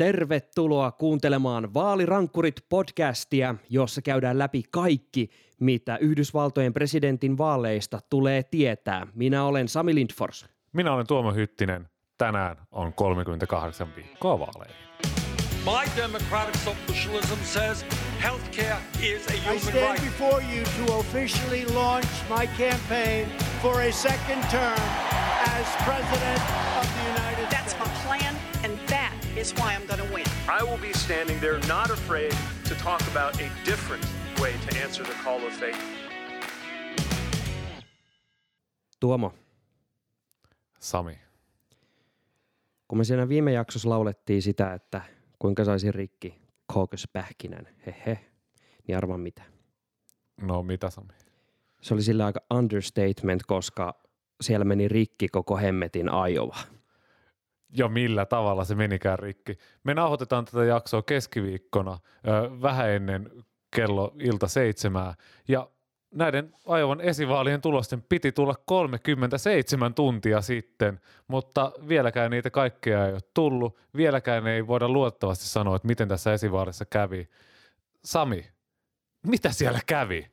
Tervetuloa kuuntelemaan Vaalirankkurit podcastia, jossa käydään läpi kaikki, mitä Yhdysvaltojen presidentin vaaleista tulee tietää. Minä olen Sami Lindfors. Minä olen Tuomo Hyttinen. Tänään on 38 viikkoa vaaleihin. My democratic socialism says healthcare is a human I stand right. before you to officially launch my campaign for a second term as president of the is why I'm going to win. I will be standing there not afraid to talk about a different way to answer the call of faith. Tuomo. Sami. Kun me siinä viime jaksossa laulettiin sitä, että kuinka saisi rikki pähkinän, hehe, niin arvaan mitä. No mitä Sami? Se oli sillä aika understatement, koska siellä meni rikki koko hemmetin ajova. Ja millä tavalla se menikään rikki. Me nauhoitetaan tätä jaksoa keskiviikkona vähän ennen kello ilta seitsemää ja näiden Ajovan esivaalien tulosten piti tulla 37 tuntia sitten, mutta vieläkään niitä kaikkea ei ole tullut. Vieläkään ei voida luottavasti sanoa, että miten tässä esivaalissa kävi. Sami, mitä siellä kävi?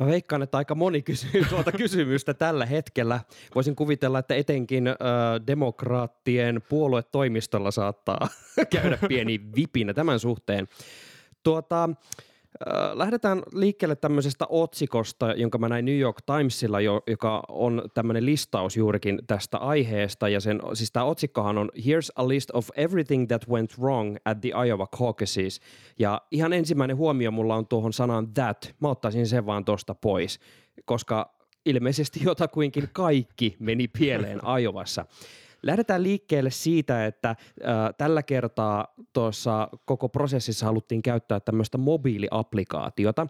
Mä veikkaan, että aika moni kysyy tuota kysymystä tällä hetkellä. Voisin kuvitella, että etenkin äh, demokraattien puoluetoimistolla saattaa käydä pieni vipinä tämän suhteen. Tuota, Lähdetään liikkeelle tämmöisestä otsikosta, jonka mä näin New York Timesilla, joka on tämmöinen listaus juurikin tästä aiheesta. Ja sen, siis tämä otsikkohan on Here's a list of everything that went wrong at the Iowa caucuses. Ja ihan ensimmäinen huomio mulla on tuohon sanaan that. Mä ottaisin sen vaan tuosta pois, koska ilmeisesti jotakuinkin kaikki meni pieleen Iowassa. Lähdetään liikkeelle siitä, että äh, tällä kertaa tuossa koko prosessissa haluttiin käyttää tämmöistä mobiiliaplikaatiota.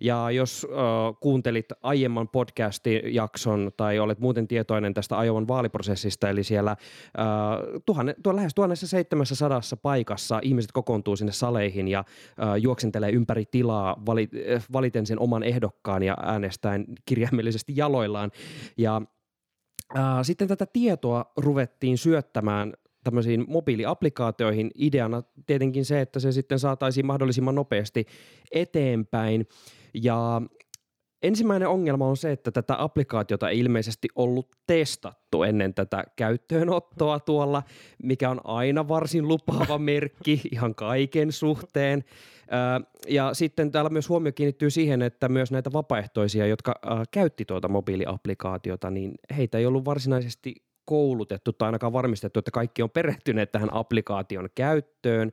Ja jos äh, kuuntelit aiemman podcast-jakson tai olet muuten tietoinen tästä Ajovan vaaliprosessista, eli siellä äh, tuhanne, tuo lähes 1700 paikassa ihmiset kokoontuu sinne saleihin ja äh, juoksentelee ympäri tilaa vali, äh, valiten sen oman ehdokkaan ja äänestäen kirjaimellisesti jaloillaan. Ja sitten tätä tietoa ruvettiin syöttämään tämmöisiin mobiiliaplikaatioihin. Ideana tietenkin se, että se sitten saataisiin mahdollisimman nopeasti eteenpäin. Ja ensimmäinen ongelma on se, että tätä applikaatiota ei ilmeisesti ollut testattu ennen tätä käyttöönottoa tuolla, mikä on aina varsin lupaava merkki ihan kaiken suhteen. Ja sitten täällä myös huomio kiinnittyy siihen, että myös näitä vapaaehtoisia, jotka käytti tuota mobiiliaplikaatiota, niin heitä ei ollut varsinaisesti koulutettu tai ainakaan varmistettu, että kaikki on perehtyneet tähän applikaation käyttöön.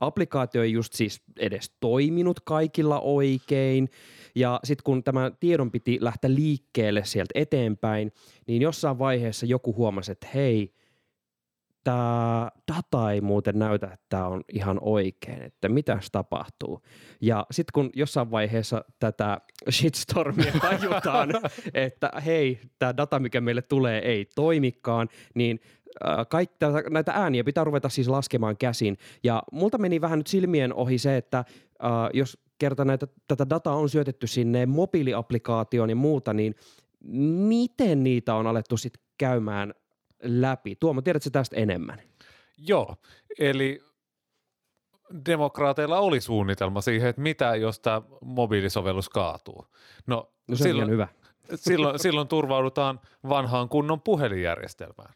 Applikaatio ei just siis edes toiminut kaikilla oikein. Ja sitten kun tämä tiedon piti lähteä liikkeelle sieltä eteenpäin, niin jossain vaiheessa joku huomasi, että hei – tämä data ei muuten näytä, että tämä on ihan oikein, että mitä tapahtuu. Ja sitten kun jossain vaiheessa tätä shitstormia tajutaan, että hei, tämä data, mikä meille tulee, ei toimikaan, niin kaikki, näitä ääniä pitää ruveta siis laskemaan käsin. Ja multa meni vähän nyt silmien ohi se, että äh, jos kerta näitä, tätä dataa on syötetty sinne mobiiliaplikaatioon ja muuta, niin miten niitä on alettu sitten käymään läpi. Tuomo, tiedätkö tästä enemmän? Joo, eli demokraateilla oli suunnitelma siihen, että mitä jos tämä mobiilisovellus kaatuu. No, no se silloin, on hyvä. silloin, silloin turvaudutaan vanhaan kunnon puhelinjärjestelmään.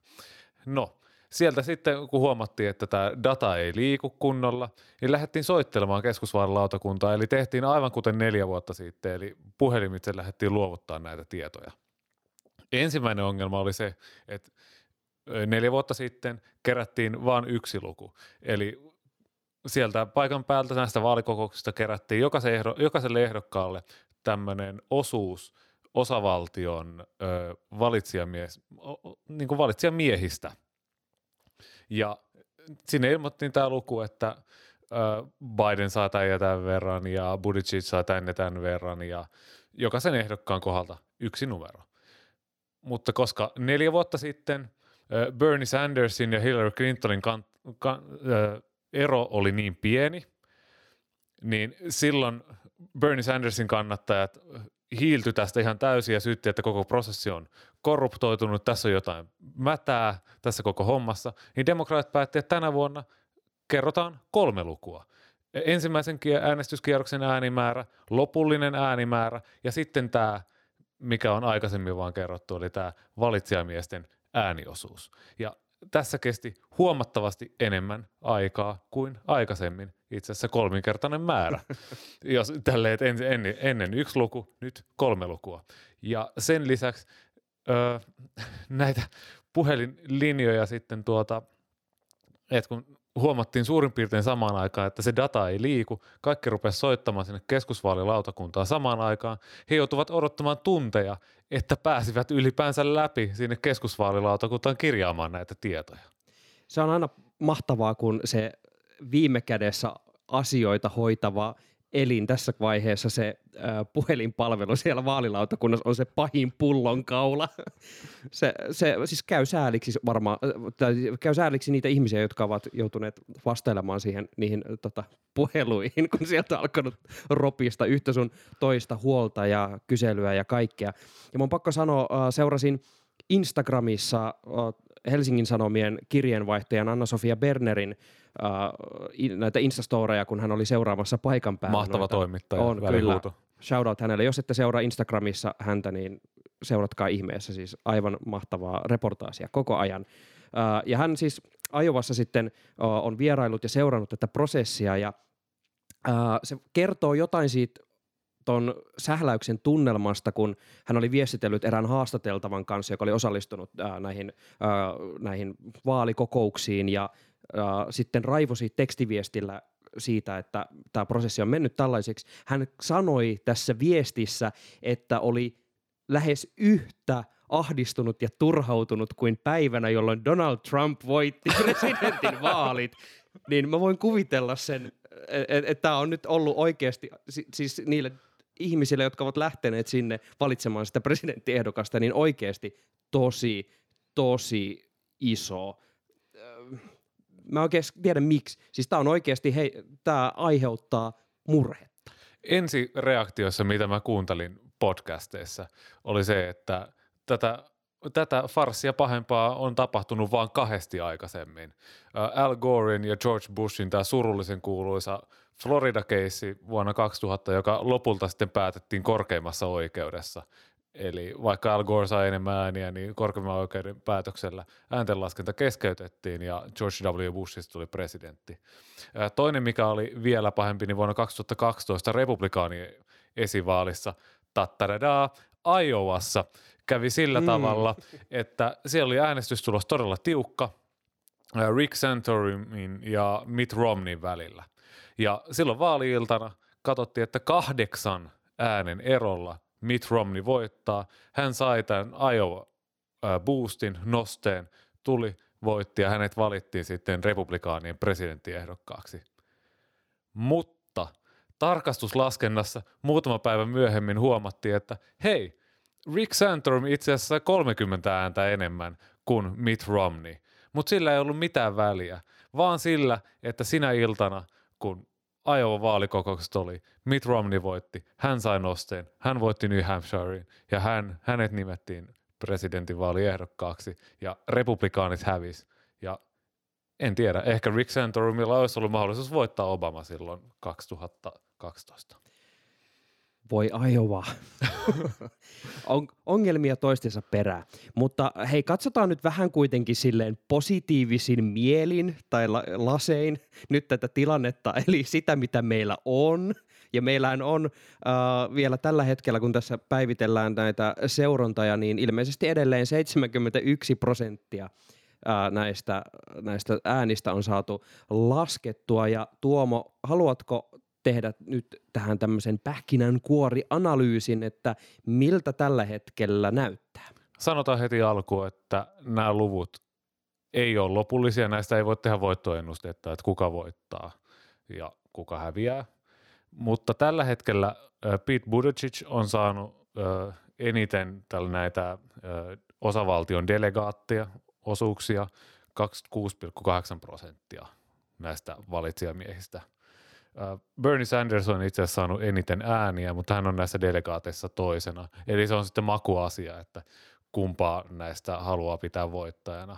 No, sieltä sitten kun huomattiin, että tämä data ei liiku kunnolla, niin lähdettiin soittelemaan keskusvaalilautakuntaa, eli tehtiin aivan kuten neljä vuotta sitten, eli puhelimitse lähdettiin luovuttaa näitä tietoja. Ensimmäinen ongelma oli se, että neljä vuotta sitten kerättiin vain yksi luku. Eli sieltä paikan päältä näistä vaalikokouksista kerättiin jokaiselle, jokaiselle ehdokkaalle tämmöinen osuus osavaltion ö, valitsijamies, niin kuin valitsijamiehistä. Ja sinne ilmoittiin tämä luku, että ö, Biden saa tämän ja tämän verran ja Buttigieg saa tämän ja tämän verran ja jokaisen ehdokkaan kohdalta yksi numero. Mutta koska neljä vuotta sitten – Bernie Sandersin ja Hillary Clintonin kan, kan, äh, ero oli niin pieni, niin silloin Bernie Sandersin kannattajat hiilty tästä ihan täysin ja syytti, että koko prosessi on korruptoitunut, tässä on jotain mätää tässä koko hommassa, niin demokraatit päätti, että tänä vuonna kerrotaan kolme lukua. Ensimmäisen kie- äänestyskierroksen äänimäärä, lopullinen äänimäärä ja sitten tämä, mikä on aikaisemmin vaan kerrottu, eli tämä valitsijamiesten ääniosuus. Ja tässä kesti huomattavasti enemmän aikaa kuin aikaisemmin, itse asiassa kolminkertainen määrä. Jos tälleen, että ennen, ennen, ennen yksi luku, nyt kolme lukua. Ja sen lisäksi öö, näitä puhelinlinjoja sitten tuota, että kun huomattiin suurin piirtein samaan aikaan, että se data ei liiku, kaikki rupesi soittamaan sinne keskusvaalilautakuntaan samaan aikaan, he joutuvat odottamaan tunteja, että pääsivät ylipäänsä läpi sinne keskusvaalilautakuntaan kirjaamaan näitä tietoja. Se on aina mahtavaa, kun se viime kädessä asioita hoitava elin tässä vaiheessa se äh, puhelinpalvelu siellä vaalilautakunnassa on se pahin pullonkaula. se, se siis käy sääliksi varmaan, tai käy sääliksi niitä ihmisiä, jotka ovat joutuneet vastailemaan siihen niihin tota, puheluihin, kun sieltä on alkanut ropista yhtä sun toista huolta ja kyselyä ja kaikkea. Ja mun pakko sanoa, seurasin Instagramissa Helsingin Sanomien kirjeenvaihtajan Anna-Sofia Bernerin uh, näitä Instastoreja, kun hän oli seuraamassa paikan päällä. Mahtava noita. toimittaja, On, välihuuto. kyllä. Shoutout hänelle. Jos ette seuraa Instagramissa häntä, niin seuratkaa ihmeessä. Siis aivan mahtavaa reportaasia koko ajan. Uh, ja hän siis Ajovassa sitten uh, on vierailut ja seurannut tätä prosessia ja uh, se kertoo jotain siitä ton sähläyksen tunnelmasta, kun hän oli viestitellyt erään haastateltavan kanssa, joka oli osallistunut ää, näihin, ää, näihin vaalikokouksiin ja ää, sitten raivosi tekstiviestillä siitä, että tämä prosessi on mennyt tällaiseksi. Hän sanoi tässä viestissä, että oli lähes yhtä ahdistunut ja turhautunut kuin päivänä, jolloin Donald Trump voitti presidentin vaalit. Niin mä voin kuvitella sen, että et, tämä on nyt ollut oikeasti, siis niille ihmisille, jotka ovat lähteneet sinne valitsemaan sitä presidenttiehdokasta, niin oikeasti tosi, tosi iso. Mä oikein tiedä miksi. Siis tämä on oikeasti, hei, tämä aiheuttaa murhetta. Ensi reaktiossa, mitä mä kuuntelin podcasteissa, oli se, että tätä tätä farssia pahempaa on tapahtunut vain kahdesti aikaisemmin. Al Gorein ja George Bushin tämä surullisen kuuluisa Florida-keissi vuonna 2000, joka lopulta sitten päätettiin korkeimmassa oikeudessa. Eli vaikka Al Gore sai enemmän ääniä, niin korkeimman oikeuden päätöksellä ääntenlaskenta keskeytettiin ja George W. Bushista tuli presidentti. Toinen, mikä oli vielä pahempi, niin vuonna 2012 republikaanien esivaalissa, tattaradaa, Iowassa kävi sillä mm. tavalla, että siellä oli äänestystulos todella tiukka Rick Santorumin ja Mitt Romneyn välillä. Ja silloin vaali-iltana katsottiin, että kahdeksan äänen erolla Mitt Romney voittaa. Hän sai tämän Iowa boostin, nosteen, tuli, voitti ja hänet valittiin sitten republikaanien presidenttiehdokkaaksi. Mutta tarkastuslaskennassa muutama päivä myöhemmin huomattiin, että hei, Rick Santorum itse asiassa 30 ääntä enemmän kuin Mitt Romney, mutta sillä ei ollut mitään väliä, vaan sillä, että sinä iltana, kun Iowa vaalikokoukset oli, Mitt Romney voitti, hän sai nosteen, hän voitti New Hampshirein ja hän, hänet nimettiin presidentinvaaliehdokkaaksi ja republikaanit hävis ja en tiedä, ehkä Rick Santorumilla olisi ollut mahdollisuus voittaa Obama silloin 2012. Voi Iowa. on, ongelmia toistensa perään. Mutta hei, katsotaan nyt vähän kuitenkin silleen positiivisin mielin tai la- lasein nyt tätä tilannetta, eli sitä mitä meillä on. Ja meillä on äh, vielä tällä hetkellä, kun tässä päivitellään näitä seurontoja, niin ilmeisesti edelleen 71 prosenttia näistä, näistä äänistä on saatu laskettua. Ja Tuomo, haluatko tehdä nyt tähän tämmöisen pähkinänkuori-analyysin, että miltä tällä hetkellä näyttää? Sanotaan heti alkuun, että nämä luvut ei ole lopullisia, näistä ei voi tehdä voittoennustetta, että kuka voittaa ja kuka häviää. Mutta tällä hetkellä Pete Buttigieg on saanut eniten näitä osavaltion delegaattia, osuuksia, 26,8 prosenttia näistä valitsijamiehistä – Bernie Sanders on itse asiassa saanut eniten ääniä, mutta hän on näissä delegaateissa toisena. Eli se on sitten makuasia, että kumpaa näistä haluaa pitää voittajana.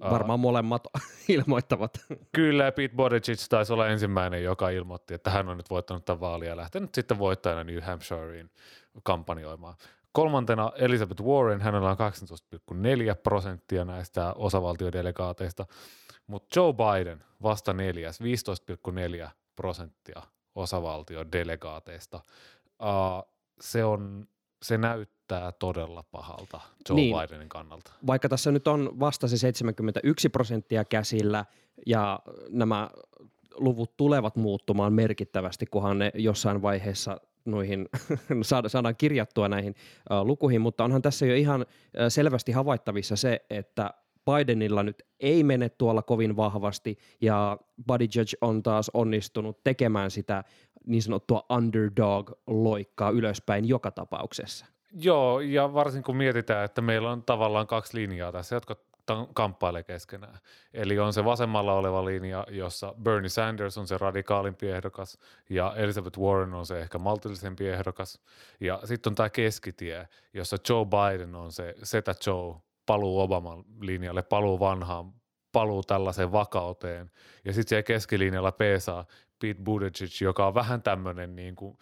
Varmaan molemmat ilmoittavat. Kyllä, Pete Buttigieg taisi olla ensimmäinen, joka ilmoitti, että hän on nyt voittanut tämän vaalia ja lähtenyt sitten voittajana New Hampshirein kampanjoimaan. Kolmantena Elizabeth Warren, hänellä on 18,4 prosenttia näistä osavaltiodelegaateista, mutta Joe Biden vasta neljäs, 15,4 prosenttia osavaltiodelegaateista. Uh, se, on, se näyttää todella pahalta Joe niin. Bidenin kannalta. Vaikka tässä nyt on vasta se 71 prosenttia käsillä ja nämä luvut tulevat muuttumaan merkittävästi, kunhan ne jossain vaiheessa noihin saadaan kirjattua näihin lukuihin, mutta onhan tässä jo ihan selvästi havaittavissa se, että Bidenilla nyt ei mene tuolla kovin vahvasti ja Judge on taas onnistunut tekemään sitä niin sanottua underdog-loikkaa ylöspäin joka tapauksessa. Joo, ja varsin kun mietitään, että meillä on tavallaan kaksi linjaa tässä, jotka kamppailee keskenään. Eli on se vasemmalla oleva linja, jossa Bernie Sanders on se radikaalimpi ehdokas ja Elizabeth Warren on se ehkä maltillisempi ehdokas. Ja sitten on tämä keskitie, jossa Joe Biden on se setä Joe, paluu Obaman linjalle, paluu vanhaan, paluu tällaiseen vakauteen. Ja sitten siellä keskilinjalla peesaa Pete Buttigieg, joka on vähän tämmöinen niin kuin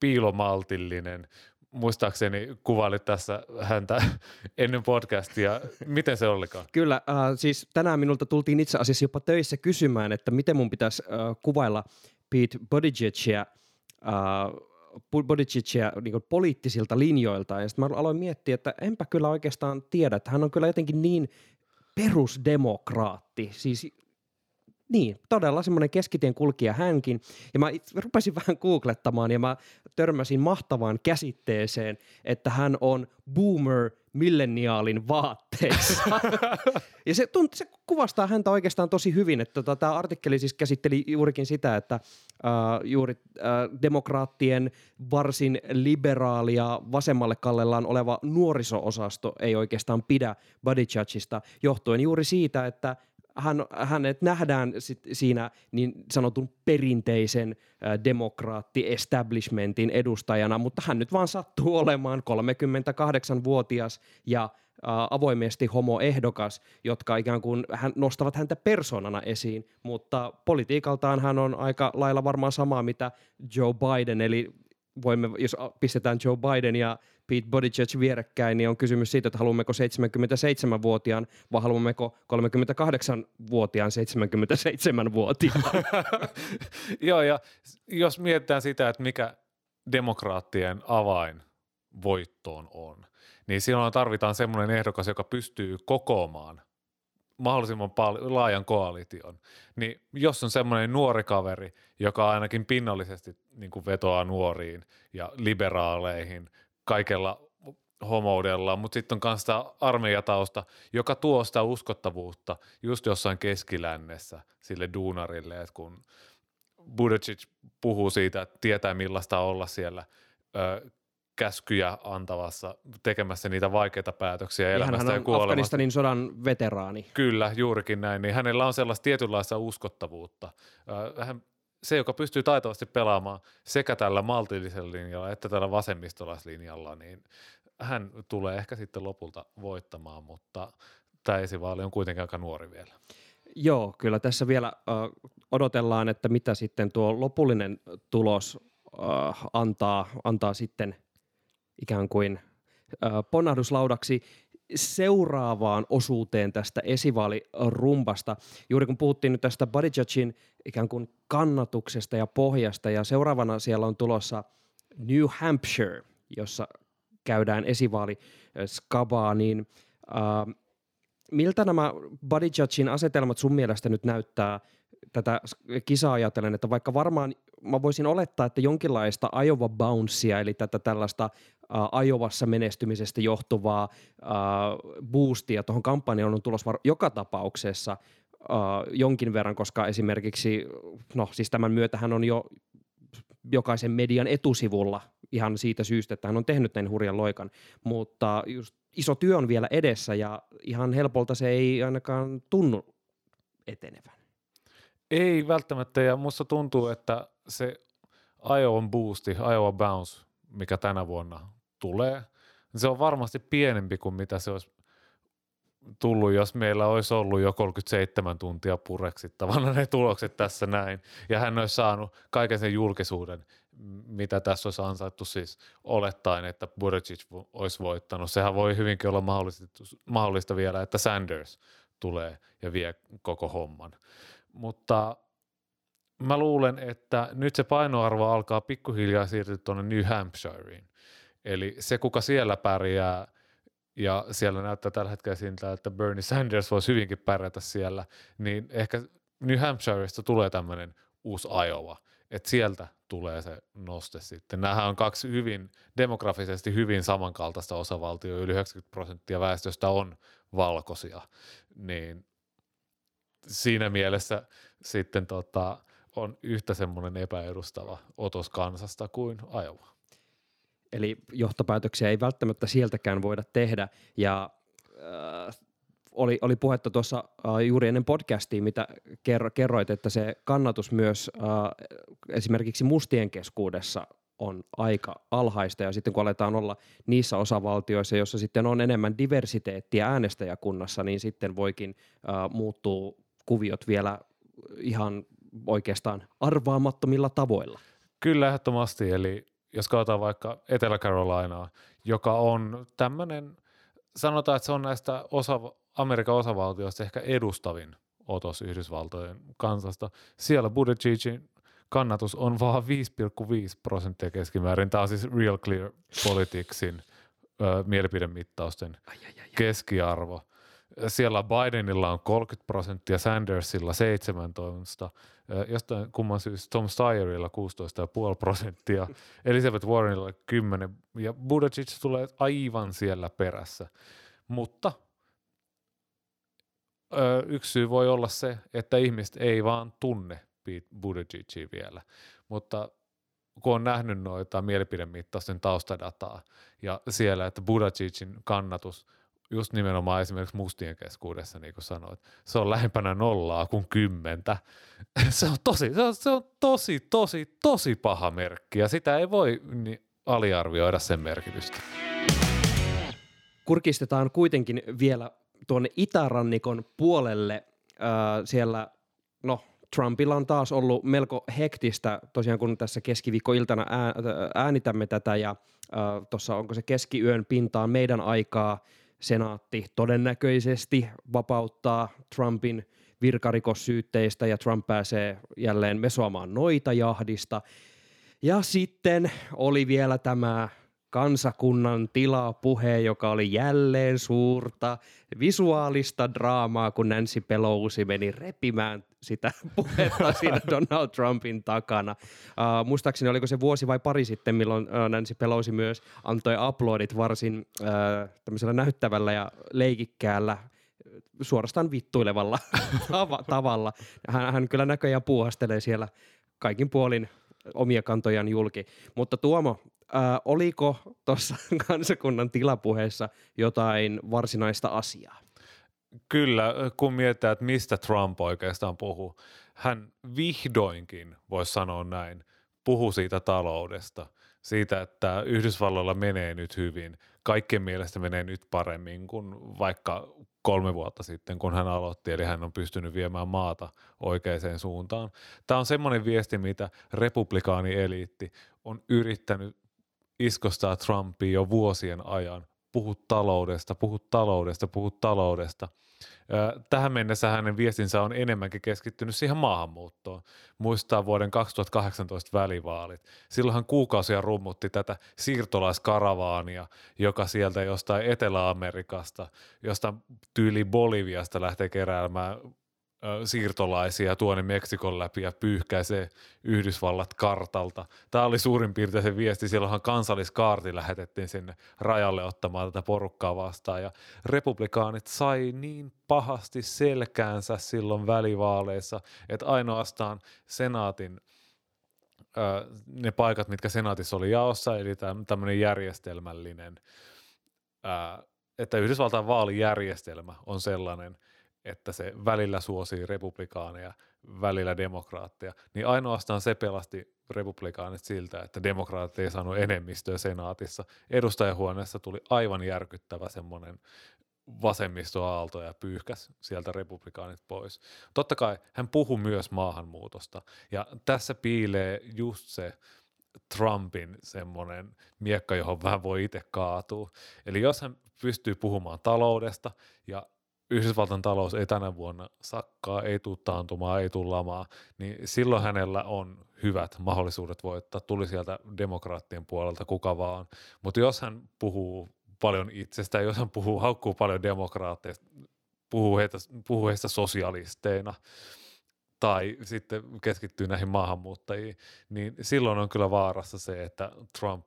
piilomaltillinen, muistaakseni kuvailit tässä häntä ennen podcastia. Miten se olikaan? Kyllä, äh, siis tänään minulta tultiin itse asiassa jopa töissä kysymään, että miten mun pitäisi äh, kuvailla Pete Buttigiegia, äh, Buttigiegia niin poliittisilta linjoilta. Ja sitten mä aloin miettiä, että enpä kyllä oikeastaan tiedä, että hän on kyllä jotenkin niin perusdemokraatti, siis niin, todella semmoinen keskitien kulkija hänkin. Ja mä rupesin vähän googlettamaan ja mä törmäsin mahtavaan käsitteeseen, että hän on boomer milleniaalin vaatteissa. ja se, tunt, se kuvastaa häntä oikeastaan tosi hyvin, että tota, tämä artikkeli siis käsitteli juurikin sitä, että uh, juuri uh, demokraattien varsin liberaalia vasemmalle kallellaan oleva nuoriso-osasto ei oikeastaan pidä Buttigiegista johtuen juuri siitä, että hän, hänet nähdään sit siinä niin sanotun perinteisen äh, demokraatti-establishmentin edustajana, mutta hän nyt vaan sattuu olemaan 38-vuotias ja äh, avoimesti homoehdokas, jotka ikään kuin hän, nostavat häntä persoonana esiin, mutta politiikaltaan hän on aika lailla varmaan samaa mitä Joe Biden, eli voimme, jos pistetään Joe Biden ja Pete Buttigieg vierekkäin, niin on kysymys siitä, että haluammeko 77-vuotiaan vai haluammeko 38-vuotiaan 77-vuotiaan. Joo, ja jos mietitään sitä, että mikä demokraattien avain voittoon on, niin silloin tarvitaan semmoinen ehdokas, joka pystyy kokoamaan mahdollisimman paljon, laajan koalition, niin jos on semmoinen nuori kaveri, joka ainakin pinnallisesti niin kuin vetoaa nuoriin ja liberaaleihin, kaikella homoudella, mutta sitten on myös sitä armeijatausta, joka tuo sitä uskottavuutta just jossain keskilännessä sille duunarille, että kun Buttigieg puhuu siitä, että tietää millaista olla siellä ö, käskyjä antavassa, tekemässä niitä vaikeita päätöksiä ja elämästä hän ja kuolemasta. Afganistanin sodan veteraani. Kyllä, juurikin näin. Niin hänellä on sellaista tietynlaista uskottavuutta. Hän se, joka pystyy taitavasti pelaamaan sekä tällä maltillisella linjalla että tällä vasemmistolaislinjalla, niin hän tulee ehkä sitten lopulta voittamaan, mutta tämä esivaali on kuitenkin aika nuori vielä. Joo, kyllä tässä vielä uh, odotellaan, että mitä sitten tuo lopullinen tulos uh, antaa, antaa sitten ikään kuin uh, ponnahduslaudaksi seuraavaan osuuteen tästä esivaalirumpasta. Juuri kun puhuttiin nyt tästä Buttigiegin ikään kuin kannatuksesta ja pohjasta, ja seuraavana siellä on tulossa New Hampshire, jossa käydään esivaali skabaa, niin äh, miltä nämä Buttigiegin asetelmat sun mielestä nyt näyttää tätä kisaa ajatellen, että vaikka varmaan mä voisin olettaa, että jonkinlaista Iowa bouncea, eli tätä tällaista Iowassa menestymisestä johtuvaa boostia tuohon kampanjaan on tulossa var- joka tapauksessa jonkin verran, koska esimerkiksi, no siis tämän myötä hän on jo jokaisen median etusivulla ihan siitä syystä, että hän on tehnyt näin hurjan loikan, mutta just iso työ on vielä edessä ja ihan helpolta se ei ainakaan tunnu etenevän. Ei välttämättä, ja musta tuntuu, että se Iowa boosti, Iowa bounce, mikä tänä vuonna tulee, se on varmasti pienempi kuin mitä se olisi tullut, jos meillä olisi ollut jo 37 tuntia pureksittavana ne tulokset tässä näin. Ja hän olisi saanut kaiken sen julkisuuden, mitä tässä olisi ansaittu siis olettaen, että Buttigieg olisi voittanut. Sehän voi hyvinkin olla mahdollista, mahdollista vielä, että Sanders tulee ja vie koko homman. Mutta mä luulen, että nyt se painoarvo alkaa pikkuhiljaa siirtyä tuonne New Hampshireen. Eli se, kuka siellä pärjää, ja siellä näyttää tällä hetkellä siltä, että Bernie Sanders voisi hyvinkin pärjätä siellä, niin ehkä New Hampshireista tulee tämmöinen uusi Iowa, että sieltä tulee se noste sitten. Nämähän on kaksi hyvin, demografisesti hyvin samankaltaista osavaltioa, yli 90 prosenttia väestöstä on valkoisia, niin siinä mielessä sitten tota, on yhtä semmoinen epäedustava otos kansasta kuin Iowa. Eli johtopäätöksiä ei välttämättä sieltäkään voida tehdä. Ja äh, oli, oli puhetta tuossa äh, juuri ennen podcastia, mitä ker, kerroit, että se kannatus myös äh, esimerkiksi mustien keskuudessa on aika alhaista ja sitten kun aletaan olla niissä osavaltioissa, joissa sitten on enemmän diversiteettiä äänestäjäkunnassa, niin sitten voikin äh, muuttua kuviot vielä ihan oikeastaan arvaamattomilla tavoilla. Kyllä ehdottomasti, eli jos katsotaan vaikka Etelä-Carolinaa, joka on tämmöinen, sanotaan, että se on näistä osa, Amerikan osavaltioista ehkä edustavin otos Yhdysvaltojen kansasta. Siellä Buttigiegin kannatus on vaan 5,5 prosenttia keskimäärin. Tämä on siis Real Clear Politicsin ö, mielipidemittausten ai, ai, ai, keskiarvo. Siellä Bidenilla on 30 prosenttia, Sandersilla 17, jostain kumman syystä Tom Steyerilla 16,5 prosenttia, Elizabeth Warrenilla 10 ja Buttigieg tulee aivan siellä perässä. Mutta yksi syy voi olla se, että ihmiset ei vaan tunne Buttigiegia vielä, mutta kun on nähnyt noita mielipidemittausten taustadataa ja siellä, että Buttigiegin kannatus – just nimenomaan esimerkiksi mustien keskuudessa, niin kuin sanoit, se on lähempänä nollaa kuin kymmentä. se on tosi, se on, se on tosi, tosi, tosi paha merkki ja sitä ei voi niin aliarvioida sen merkitystä. Kurkistetaan kuitenkin vielä tuonne itärannikon puolelle. Äh, siellä, no Trumpilla on taas ollut melko hektistä, tosiaan kun tässä keskiviikkoiltana äänitämme tätä ja äh, tuossa onko se keskiyön pintaan meidän aikaa – senaatti todennäköisesti vapauttaa Trumpin virkarikossyytteistä ja Trump pääsee jälleen mesoamaan noita jahdista. Ja sitten oli vielä tämä kansakunnan tilapuhe, joka oli jälleen suurta visuaalista draamaa, kun Nancy Pelosi meni repimään sitä puhetta siinä Donald Trumpin takana. Uh, muistaakseni oliko se vuosi vai pari sitten, milloin Nancy Pelosi myös antoi uploadit varsin uh, tämmöisellä näyttävällä ja leikikkäällä suorastaan vittuilevalla tavalla. Hän, hän kyllä näköjään puuhastelee siellä kaikin puolin omia kantojaan julki. Mutta Tuomo, äh, oliko tuossa kansakunnan tilapuheessa jotain varsinaista asiaa? Kyllä, kun mietitään, että mistä Trump oikeastaan puhuu. Hän vihdoinkin, voisi sanoa näin, puhuu siitä taloudesta, siitä, että Yhdysvalloilla menee nyt hyvin. Kaikkien mielestä menee nyt paremmin kuin vaikka kolme vuotta sitten, kun hän aloitti, eli hän on pystynyt viemään maata oikeaan suuntaan. Tämä on semmoinen viesti, mitä republikaani-eliitti on yrittänyt iskostaa Trumpia jo vuosien ajan. Puhu taloudesta, puhu taloudesta, puhu taloudesta. Tähän mennessä hänen viestinsä on enemmänkin keskittynyt siihen maahanmuuttoon. Muistaa vuoden 2018 välivaalit. Silloin hän kuukausia rummutti tätä siirtolaiskaravaania, joka sieltä jostain Etelä-Amerikasta, josta tyyli Boliviasta lähtee keräämään siirtolaisia tuonne Meksikon läpi ja pyyhkäisee Yhdysvallat kartalta. Tämä oli suurin piirtein se viesti. Silloinhan kansalliskaarti lähetettiin sinne rajalle ottamaan tätä porukkaa vastaan ja republikaanit sai niin pahasti selkäänsä silloin välivaaleissa, että ainoastaan senaatin ne paikat, mitkä senaatissa oli jaossa, eli tämmöinen järjestelmällinen, että Yhdysvaltain vaalijärjestelmä on sellainen – että se välillä suosii republikaaneja, välillä demokraatteja, niin ainoastaan se pelasti republikaanit siltä, että demokraatit ei saanut enemmistöä senaatissa. Edustajahuoneessa tuli aivan järkyttävä semmoinen vasemmistoaaltoja pyyhkäs sieltä republikaanit pois. Totta kai hän puhui myös maahanmuutosta ja tässä piilee just se Trumpin semmoinen miekka, johon vähän voi itse kaatua. Eli jos hän pystyy puhumaan taloudesta ja Yhdysvaltain talous ei tänä vuonna sakkaa, ei tule taantumaa, ei tule lamaa, niin silloin hänellä on hyvät mahdollisuudet voittaa. Tuli sieltä demokraattien puolelta kuka vaan. Mutta jos hän puhuu paljon itsestä, jos hän puhuu, haukkuu paljon demokraatteista, puhuu heitä, puhuu heistä sosialisteina tai sitten keskittyy näihin maahanmuuttajiin, niin silloin on kyllä vaarassa se, että Trump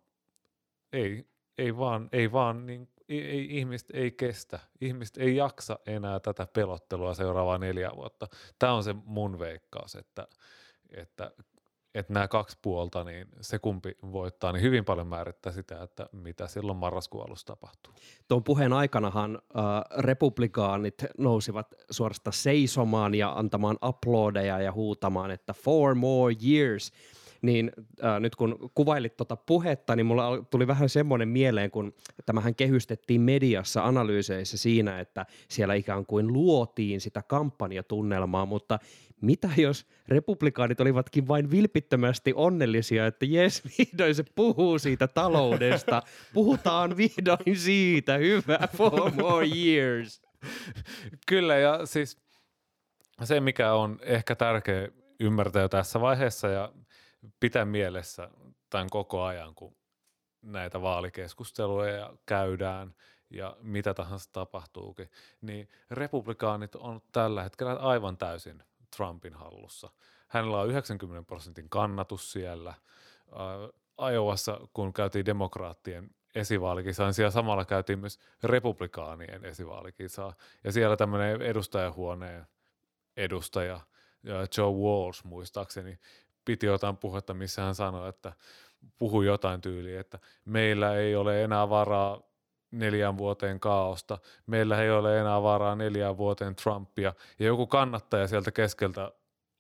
ei, ei vaan, ei vaan niin ei, ihmiset ei kestä. Ihmiset ei jaksa enää tätä pelottelua seuraavaa neljä vuotta. Tämä on se mun veikkaus, että, että, että nämä kaksi puolta, niin se kumpi voittaa, niin hyvin paljon määrittää sitä, että mitä silloin marraskuun alussa tapahtuu. Tuon puheen aikanahan äh, republikaanit nousivat suorastaan seisomaan ja antamaan aplodeja ja huutamaan, että four more years – niin äh, nyt kun kuvailit tuota puhetta, niin mulla tuli vähän semmoinen mieleen, kun tämähän kehystettiin mediassa analyyseissä siinä, että siellä ikään kuin luotiin sitä kampanjatunnelmaa, mutta mitä jos republikaanit olivatkin vain vilpittömästi onnellisia, että jes, vihdoin se puhuu siitä taloudesta, puhutaan vihdoin siitä, hyvä, four more years. Kyllä, ja siis se, mikä on ehkä tärkeä ymmärtää jo tässä vaiheessa, ja pitää mielessä tämän koko ajan, kun näitä vaalikeskusteluja käydään ja mitä tahansa tapahtuukin, niin republikaanit on tällä hetkellä aivan täysin Trumpin hallussa. Hänellä on 90 prosentin kannatus siellä. Ajovassa, kun käytiin demokraattien esivaalikisaa, niin siellä samalla käytiin myös republikaanien esivaalikisaa. Ja siellä tämmöinen edustajahuoneen edustaja, Joe Walsh muistaakseni, piti jotain puhetta, missä hän sanoi, että puhui jotain tyyliä, että meillä ei ole enää varaa neljän vuoteen kaaosta, meillä ei ole enää varaa neljän vuoteen Trumpia, ja joku kannattaja sieltä keskeltä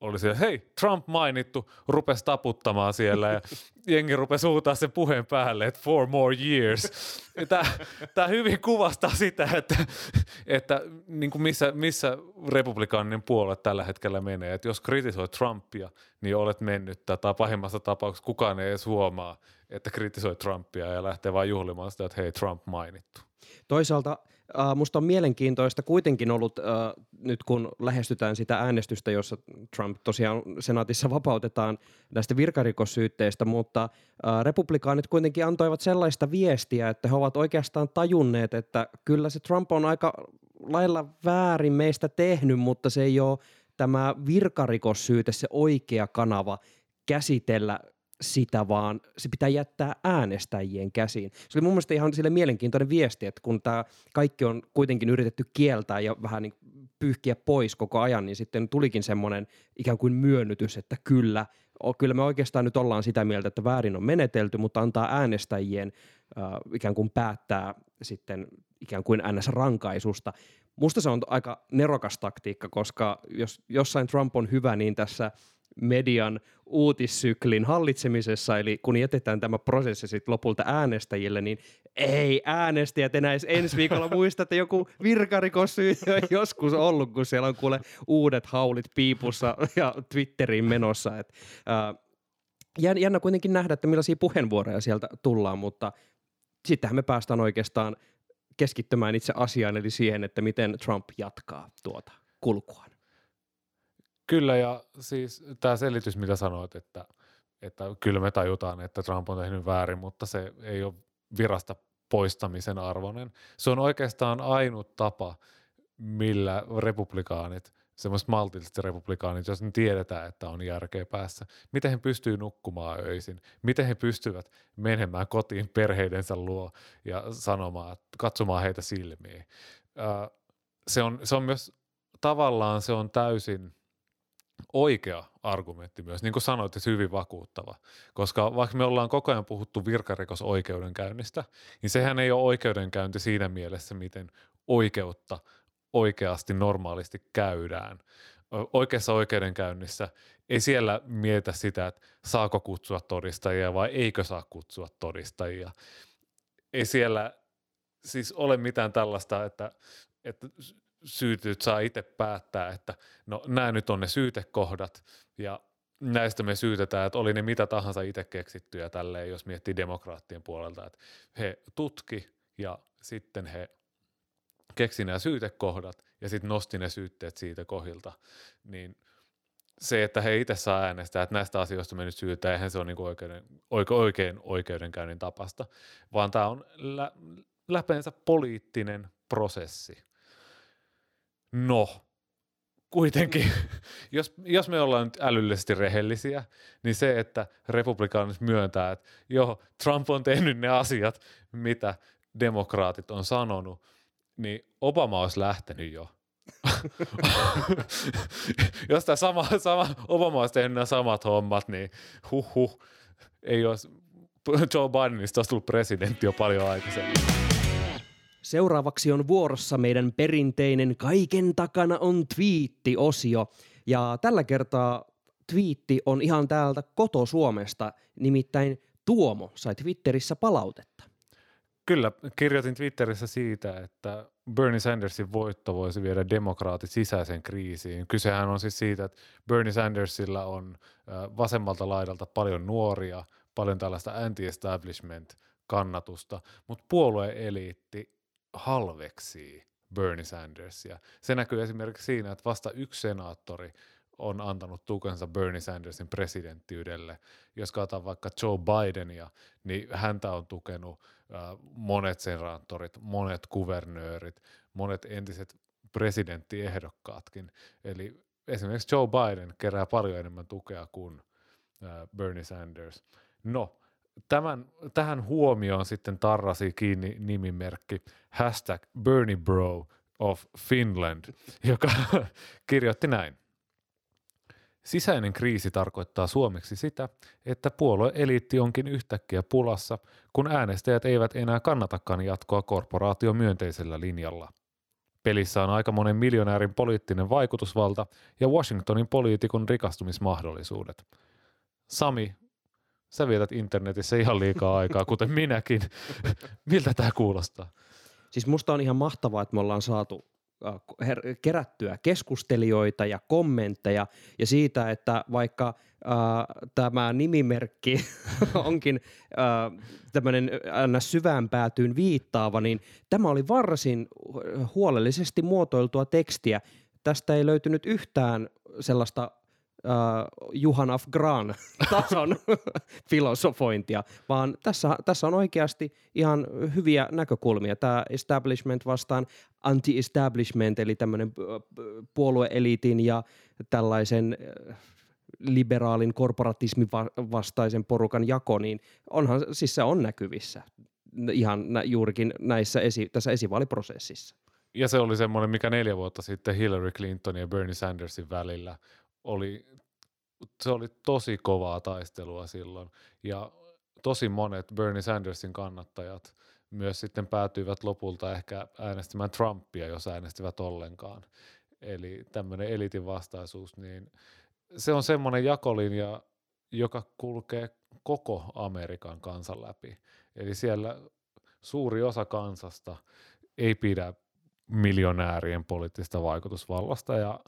oli siellä, hei, Trump mainittu, rupesi taputtamaan siellä ja jengi rupesi huutaa sen puheen päälle, että four more years. Tämä hyvin kuvastaa sitä, että, että niin kuin missä, missä republikaaninen puolue tällä hetkellä menee. Että jos kritisoi Trumpia, niin olet mennyt tai pahimmassa tapauksessa kukaan ei edes huomaa, että kritisoi Trumpia ja lähtee vain juhlimaan sitä, että hei, Trump mainittu. Toisaalta Uh, musta on mielenkiintoista kuitenkin ollut, uh, nyt kun lähestytään sitä äänestystä, jossa Trump tosiaan senaatissa vapautetaan näistä virkarikossyytteistä, mutta uh, republikaanit kuitenkin antoivat sellaista viestiä, että he ovat oikeastaan tajunneet, että kyllä se Trump on aika lailla väärin meistä tehnyt, mutta se ei ole tämä virkarikossyyte se oikea kanava käsitellä sitä, vaan se pitää jättää äänestäjien käsiin. Se oli mun mielestä ihan sille mielenkiintoinen viesti, että kun tämä kaikki on kuitenkin yritetty kieltää ja vähän niin pyyhkiä pois koko ajan, niin sitten tulikin semmoinen ikään kuin myönnytys, että kyllä, kyllä me oikeastaan nyt ollaan sitä mieltä, että väärin on menetelty, mutta antaa äänestäjien äh, ikään kuin päättää sitten ikään kuin NS-rankaisusta. Musta se on aika nerokas taktiikka, koska jos jossain Trump on hyvä, niin tässä – median uutissyklin hallitsemisessa, eli kun jätetään tämä prosessi sitten lopulta äänestäjille, niin ei äänestäjät enää ensi viikolla muista, että joku virkarikossyy on joskus ollut, kun siellä on kuule uudet haulit piipussa ja Twitteriin menossa. Et, äh, jännä kuitenkin nähdä, että millaisia puheenvuoroja sieltä tullaan, mutta sittenhän me päästään oikeastaan keskittymään itse asiaan, eli siihen, että miten Trump jatkaa tuota kulkuaan. Kyllä ja siis tämä selitys, mitä sanoit, että, että kyllä me tajutaan, että Trump on tehnyt väärin, mutta se ei ole virasta poistamisen arvoinen. Se on oikeastaan ainut tapa, millä republikaanit, semmoiset maltilliset republikaanit, jos ne tiedetään, että on järkeä päässä, miten he pystyvät nukkumaan öisin, miten he pystyvät menemään kotiin perheidensä luo ja sanomaan, katsomaan heitä silmiin. Se on, se on myös tavallaan se on täysin – oikea argumentti myös, niin kuin sanoit, että hyvin vakuuttava. Koska vaikka me ollaan koko ajan puhuttu virkarikosoikeudenkäynnistä, niin sehän ei ole oikeudenkäynti siinä mielessä, miten oikeutta oikeasti normaalisti käydään. Oikeassa oikeudenkäynnissä ei siellä mietitä sitä, että saako kutsua todistajia vai eikö saa kutsua todistajia. Ei siellä siis ole mitään tällaista, että että syytyt saa itse päättää, että no nämä nyt on ne syytekohdat ja näistä me syytetään, että oli ne mitä tahansa itse keksittyjä tälleen, jos miettii demokraattien puolelta, että he tutki ja sitten he keksi nämä syytekohdat ja sitten nosti ne syytteet siitä kohdilta, niin se, että he itse saa äänestää, että näistä asioista me nyt syytetään, eihän se ole niin oikeuden, oike, oikein oikeudenkäynnin tapasta, vaan tämä on lä, läpeensä poliittinen prosessi. No, kuitenkin, jos, jos me ollaan nyt älyllisesti rehellisiä, niin se, että republikaanit myöntää, että joo, Trump on tehnyt ne asiat, mitä demokraatit on sanonut, niin Obama olisi lähtenyt jo. jos tämä sama, sama, Obama olisi tehnyt nämä samat hommat, niin huh ei olisi, Joe Bidenista olisi tullut presidentti jo paljon aikaisemmin. Seuraavaksi on vuorossa meidän perinteinen Kaiken takana on twiitti-osio. Ja tällä kertaa twiitti on ihan täältä koto-Suomesta, nimittäin Tuomo sai Twitterissä palautetta. Kyllä, kirjoitin Twitterissä siitä, että Bernie Sandersin voitto voisi viedä demokraatit sisäiseen kriisiin. Kysehän on siis siitä, että Bernie Sandersilla on vasemmalta laidalta paljon nuoria, paljon tällaista anti-establishment kannatusta, mutta puolueeliitti halveksii Bernie Sandersia. Se näkyy esimerkiksi siinä, että vasta yksi senaattori on antanut tukensa Bernie Sandersin presidenttiydelle. Jos katsotaan vaikka Joe Bidenia, niin häntä on tukenut äh, monet senaattorit, monet kuvernöörit, monet entiset presidenttiehdokkaatkin. Eli esimerkiksi Joe Biden kerää paljon enemmän tukea kuin äh, Bernie Sanders. No, tämän, tähän huomioon sitten tarrasi kiinni nimimerkki hashtag Bernie Bro of Finland, joka kirjoitti näin. Sisäinen kriisi tarkoittaa suomeksi sitä, että puolueeliitti onkin yhtäkkiä pulassa, kun äänestäjät eivät enää kannatakaan jatkoa korporaatiomyönteisellä linjalla. Pelissä on aika monen miljonäärin poliittinen vaikutusvalta ja Washingtonin poliitikon rikastumismahdollisuudet. Sami, sä vietät internetissä ihan liikaa aikaa, kuten minäkin. Miltä tämä kuulostaa? Siis musta on ihan mahtavaa, että me ollaan saatu Äh, kerättyä keskustelijoita ja kommentteja ja siitä, että vaikka äh, tämä nimimerkki onkin äh, tämmöinen syvään päätyyn viittaava, niin tämä oli varsin huolellisesti muotoiltua tekstiä. Tästä ei löytynyt yhtään sellaista uh, Juhan af Gran tason filosofointia, vaan tässä, tässä on oikeasti ihan hyviä näkökulmia. Tämä establishment vastaan anti-establishment, eli tämmöinen puolueeliitin ja tällaisen liberaalin korporatismin vastaisen porukan jako, niin onhan, siis se on näkyvissä ihan juurikin näissä esi, tässä esivaaliprosessissa. Ja se oli semmoinen, mikä neljä vuotta sitten Hillary Clinton ja Bernie Sandersin välillä oli, se oli tosi kovaa taistelua silloin ja tosi monet Bernie Sandersin kannattajat myös sitten päätyivät lopulta ehkä äänestämään Trumpia, jos äänestivät ollenkaan. Eli tämmöinen elitin vastaisuus, niin se on semmoinen jakolinja, joka kulkee koko Amerikan kansan läpi. Eli siellä suuri osa kansasta ei pidä miljonäärien poliittista vaikutusvallasta ja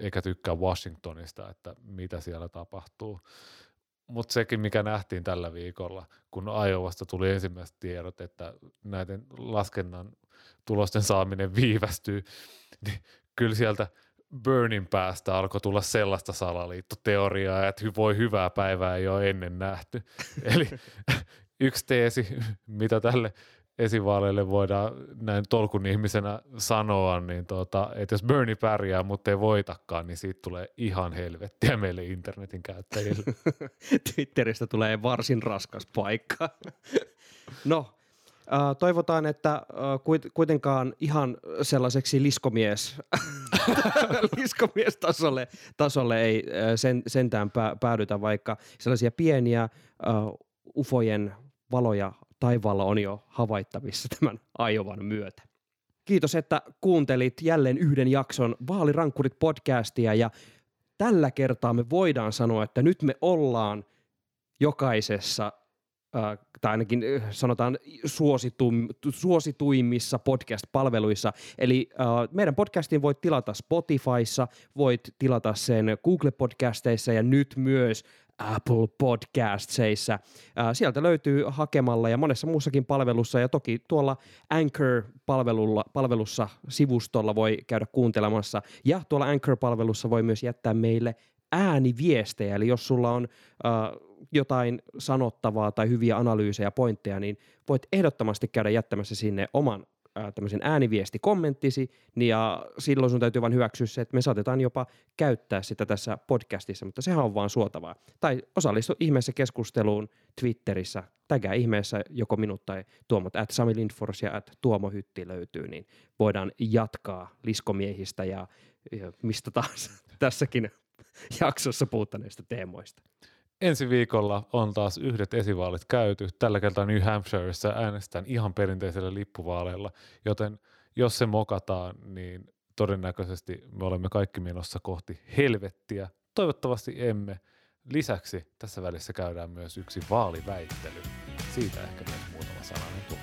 eikä tykkää Washingtonista, että mitä siellä tapahtuu. Mutta sekin, mikä nähtiin tällä viikolla, kun Iowasta tuli ensimmäiset tiedot, että näiden laskennan tulosten saaminen viivästyy, niin kyllä sieltä Burnin päästä alkoi tulla sellaista salaliittoteoriaa, että voi hyvää päivää ei ole ennen nähty. Eli yksi teesi, mitä tälle esivaaleille voidaan näin tolkun ihmisenä sanoa, niin tota, että jos Bernie pärjää, mutta ei voitakaan, niin siitä tulee ihan helvettiä meille internetin käyttäjille. Twitteristä tulee varsin raskas paikka. no, toivotaan, että kuitenkaan ihan sellaiseksi liskomies, liskomies tasolle, tasolle ei sen, sentään päädytä, vaikka sellaisia pieniä ufojen valoja taivaalla on jo havaittavissa tämän Ajovan myötä. Kiitos, että kuuntelit jälleen yhden jakson Vaalirankkurit podcastia ja tällä kertaa me voidaan sanoa, että nyt me ollaan jokaisessa äh, tai ainakin äh, sanotaan suosituimmissa podcast-palveluissa. Eli äh, meidän podcastin voit tilata Spotifyssa, voit tilata sen Google-podcasteissa ja nyt myös Apple Podcastseissa. Äh, sieltä löytyy hakemalla ja monessa muussakin palvelussa. Ja toki tuolla Anchor-palvelussa sivustolla voi käydä kuuntelemassa. Ja tuolla Anchor-palvelussa voi myös jättää meille ääniviestejä, eli jos sulla on äh, jotain sanottavaa tai hyviä analyysejä, pointteja, niin voit ehdottomasti käydä jättämässä sinne oman tämmöisen ääniviestikommenttisi, niin ja silloin sun täytyy vain hyväksyä se, että me saatetaan jopa käyttää sitä tässä podcastissa, mutta sehän on vaan suotavaa. Tai osallistu ihmeessä keskusteluun Twitterissä, tägää ihmeessä joko minut tai Tuomot, at Sami Lindfors ja at Tuomo Hytti löytyy, niin voidaan jatkaa liskomiehistä ja, ja mistä taas tässäkin jaksossa puhuttaneista teemoista. Ensi viikolla on taas yhdet esivaalit käyty. Tällä kertaa New Hampshireissa äänestään ihan perinteisellä lippuvaaleilla, joten jos se mokataan, niin todennäköisesti me olemme kaikki menossa kohti helvettiä. Toivottavasti emme. Lisäksi tässä välissä käydään myös yksi vaaliväittely. Siitä ehkä myös muutama sananen tuossa.